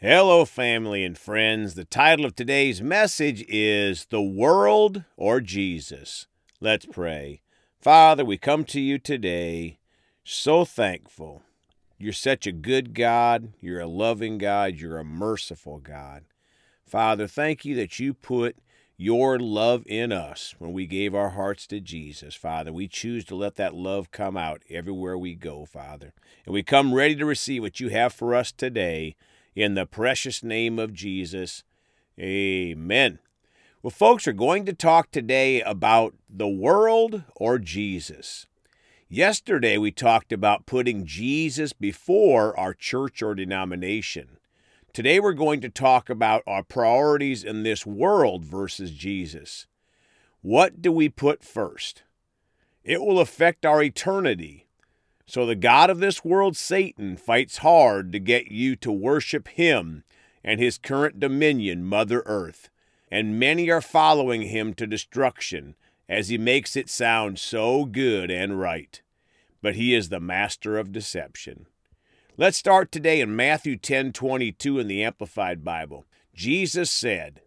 Hello, family and friends. The title of today's message is The World or Jesus. Let's pray. Father, we come to you today so thankful. You're such a good God. You're a loving God. You're a merciful God. Father, thank you that you put your love in us when we gave our hearts to Jesus, Father. We choose to let that love come out everywhere we go, Father. And we come ready to receive what you have for us today in the precious name of Jesus. Amen. Well, folks, we're going to talk today about the world or Jesus. Yesterday, we talked about putting Jesus before our church or denomination. Today, we're going to talk about our priorities in this world versus Jesus. What do we put first? It will affect our eternity. So, the God of this world, Satan, fights hard to get you to worship him and his current dominion, Mother Earth. And many are following him to destruction as he makes it sound so good and right. But he is the master of deception. Let's start today in Matthew 10 22 in the Amplified Bible. Jesus said,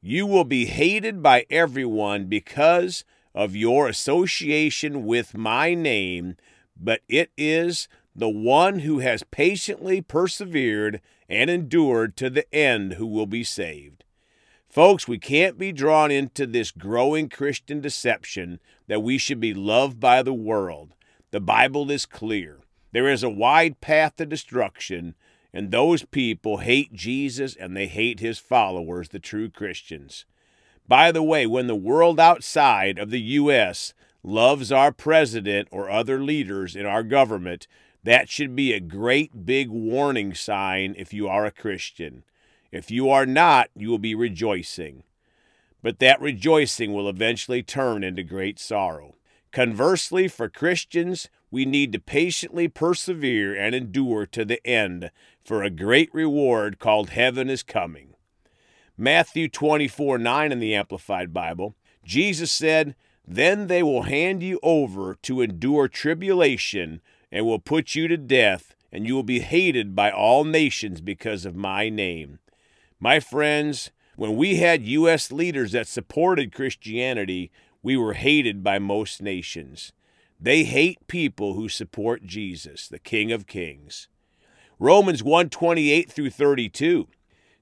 You will be hated by everyone because of your association with my name, but it is the one who has patiently persevered and endured to the end who will be saved. Folks, we can't be drawn into this growing Christian deception that we should be loved by the world. The Bible is clear. There is a wide path to destruction, and those people hate Jesus and they hate his followers, the true Christians. By the way, when the world outside of the U.S. loves our president or other leaders in our government, that should be a great big warning sign if you are a Christian. If you are not, you will be rejoicing. But that rejoicing will eventually turn into great sorrow. Conversely, for Christians, we need to patiently persevere and endure to the end for a great reward called heaven is coming. Matthew 24 9 in the Amplified Bible, Jesus said, Then they will hand you over to endure tribulation and will put you to death, and you will be hated by all nations because of my name. My friends, when we had U.S. leaders that supported Christianity, we were hated by most nations. They hate people who support Jesus, the King of Kings. Romans 128 through 32.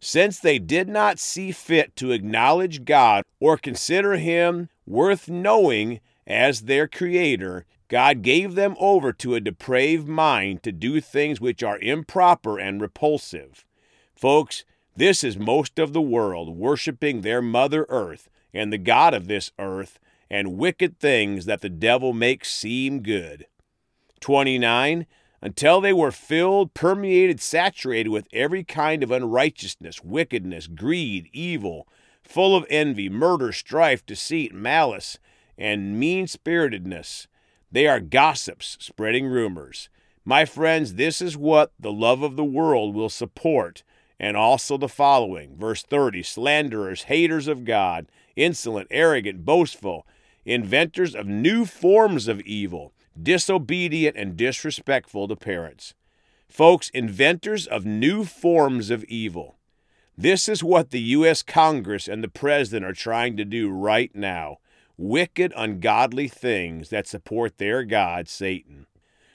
Since they did not see fit to acknowledge God or consider him worth knowing as their creator, God gave them over to a depraved mind to do things which are improper and repulsive. Folks, this is most of the world worshiping their Mother Earth and the God of this earth and wicked things that the devil makes seem good. 29. Until they were filled, permeated, saturated with every kind of unrighteousness, wickedness, greed, evil, full of envy, murder, strife, deceit, malice, and mean spiritedness. They are gossips, spreading rumors. My friends, this is what the love of the world will support, and also the following. Verse 30 Slanderers, haters of God, insolent, arrogant, boastful inventors of new forms of evil, disobedient and disrespectful to parents. Folks, inventors of new forms of evil. This is what the U.S. Congress and the President are trying to do right now wicked, ungodly things that support their God, Satan.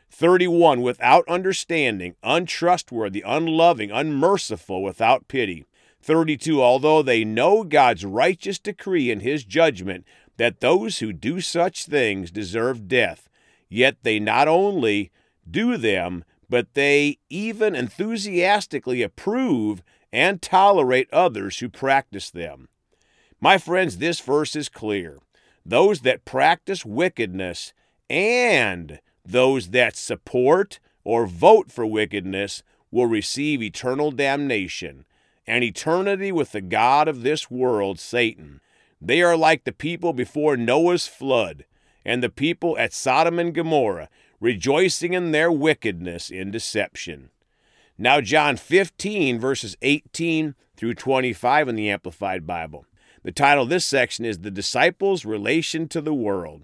31. Without understanding, untrustworthy, unloving, unmerciful, without pity. 32. Although they know God's righteous decree and his judgment, that those who do such things deserve death, yet they not only do them, but they even enthusiastically approve and tolerate others who practice them. My friends, this verse is clear. Those that practice wickedness and those that support or vote for wickedness will receive eternal damnation and eternity with the God of this world, Satan. They are like the people before Noah's flood and the people at Sodom and Gomorrah, rejoicing in their wickedness in deception. Now, John 15, verses 18 through 25 in the Amplified Bible. The title of this section is The Disciples' Relation to the World.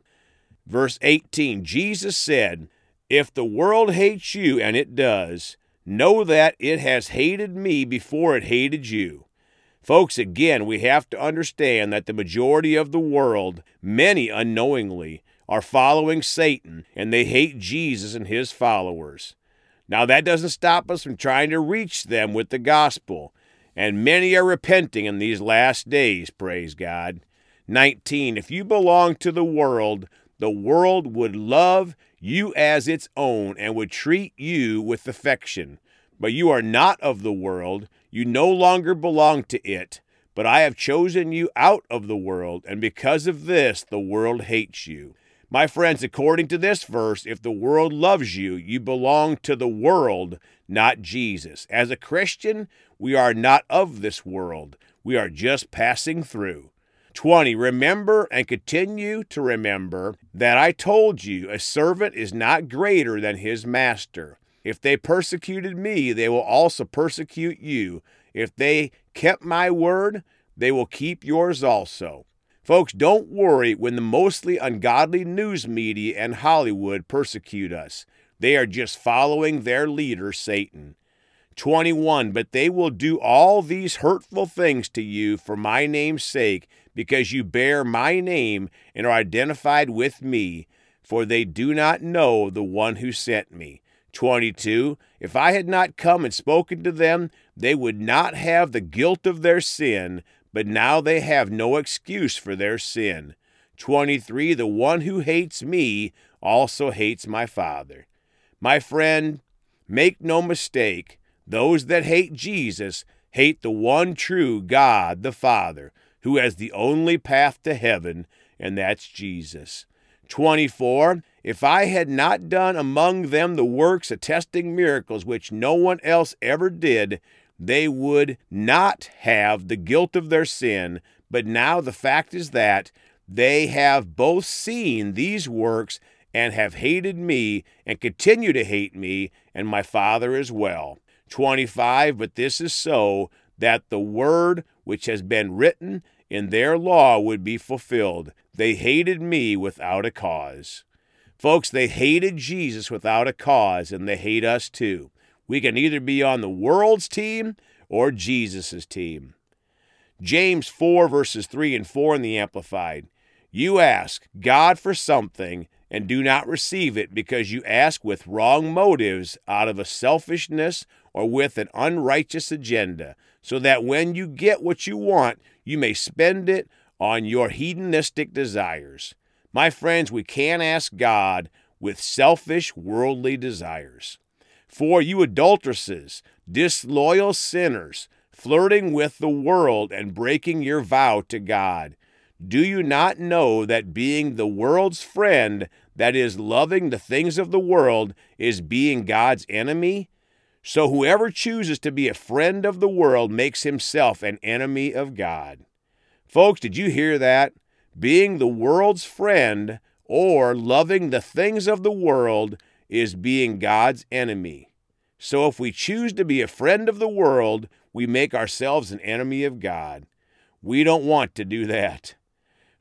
Verse 18 Jesus said, If the world hates you, and it does, know that it has hated me before it hated you. Folks, again, we have to understand that the majority of the world, many unknowingly, are following Satan and they hate Jesus and his followers. Now, that doesn't stop us from trying to reach them with the gospel, and many are repenting in these last days, praise God. 19. If you belong to the world, the world would love you as its own and would treat you with affection. But you are not of the world, you no longer belong to it. But I have chosen you out of the world, and because of this, the world hates you. My friends, according to this verse, if the world loves you, you belong to the world, not Jesus. As a Christian, we are not of this world, we are just passing through. 20. Remember and continue to remember that I told you a servant is not greater than his master. If they persecuted me, they will also persecute you. If they kept my word, they will keep yours also. Folks, don't worry when the mostly ungodly news media and Hollywood persecute us. They are just following their leader, Satan. 21. But they will do all these hurtful things to you for my name's sake, because you bear my name and are identified with me, for they do not know the one who sent me. 22. If I had not come and spoken to them, they would not have the guilt of their sin, but now they have no excuse for their sin. 23. The one who hates me also hates my Father. My friend, make no mistake, those that hate Jesus hate the one true God the Father, who has the only path to heaven, and that's Jesus. 24. If I had not done among them the works attesting miracles which no one else ever did, they would not have the guilt of their sin. But now the fact is that they have both seen these works and have hated me and continue to hate me and my Father as well. 25. But this is so that the word which has been written in their law would be fulfilled. They hated me without a cause. Folks, they hated Jesus without a cause, and they hate us too. We can either be on the world's team or Jesus' team. James 4, verses 3 and 4 in the Amplified. You ask God for something and do not receive it because you ask with wrong motives out of a selfishness or with an unrighteous agenda, so that when you get what you want, you may spend it on your hedonistic desires. My friends, we can't ask God with selfish worldly desires. For you adulteresses, disloyal sinners, flirting with the world and breaking your vow to God, do you not know that being the world's friend, that is, loving the things of the world, is being God's enemy? So whoever chooses to be a friend of the world makes himself an enemy of God. Folks, did you hear that? Being the world's friend or loving the things of the world is being God's enemy. So if we choose to be a friend of the world, we make ourselves an enemy of God. We don't want to do that.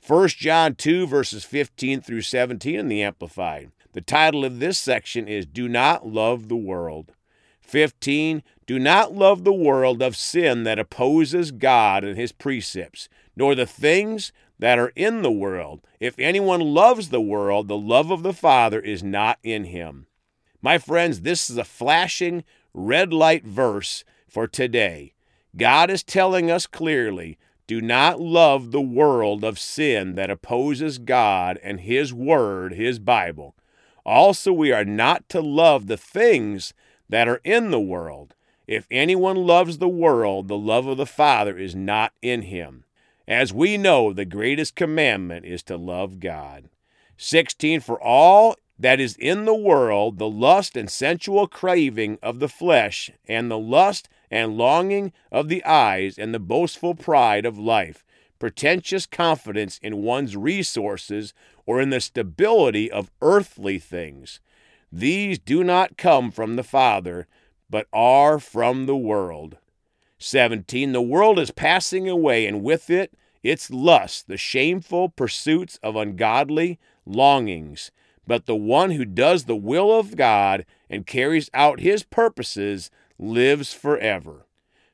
1 John 2, verses 15 through 17 in the Amplified. The title of this section is Do Not Love the World. 15. Do not love the world of sin that opposes God and his precepts, nor the things that are in the world. If anyone loves the world, the love of the Father is not in him. My friends, this is a flashing red light verse for today. God is telling us clearly do not love the world of sin that opposes God and His Word, His Bible. Also, we are not to love the things that are in the world. If anyone loves the world, the love of the Father is not in him. As we know, the greatest commandment is to love God. 16 For all that is in the world, the lust and sensual craving of the flesh, and the lust and longing of the eyes, and the boastful pride of life, pretentious confidence in one's resources or in the stability of earthly things. These do not come from the Father, but are from the world. 17. The world is passing away, and with it its lust, the shameful pursuits of ungodly longings. But the one who does the will of God and carries out his purposes lives forever.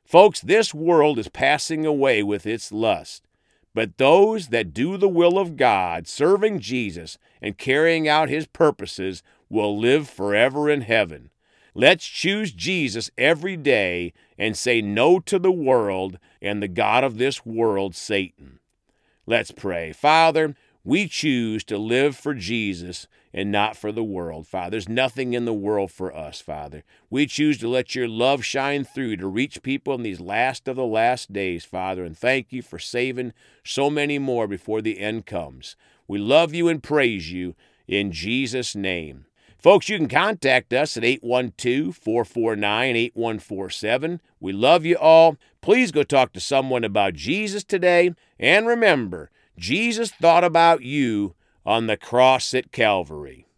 Folks, this world is passing away with its lust, but those that do the will of God, serving Jesus and carrying out his purposes, will live forever in heaven. Let's choose Jesus every day and say no to the world and the God of this world, Satan. Let's pray. Father, we choose to live for Jesus and not for the world, Father. There's nothing in the world for us, Father. We choose to let your love shine through to reach people in these last of the last days, Father, and thank you for saving so many more before the end comes. We love you and praise you in Jesus' name. Folks, you can contact us at 812 449 8147. We love you all. Please go talk to someone about Jesus today. And remember, Jesus thought about you on the cross at Calvary.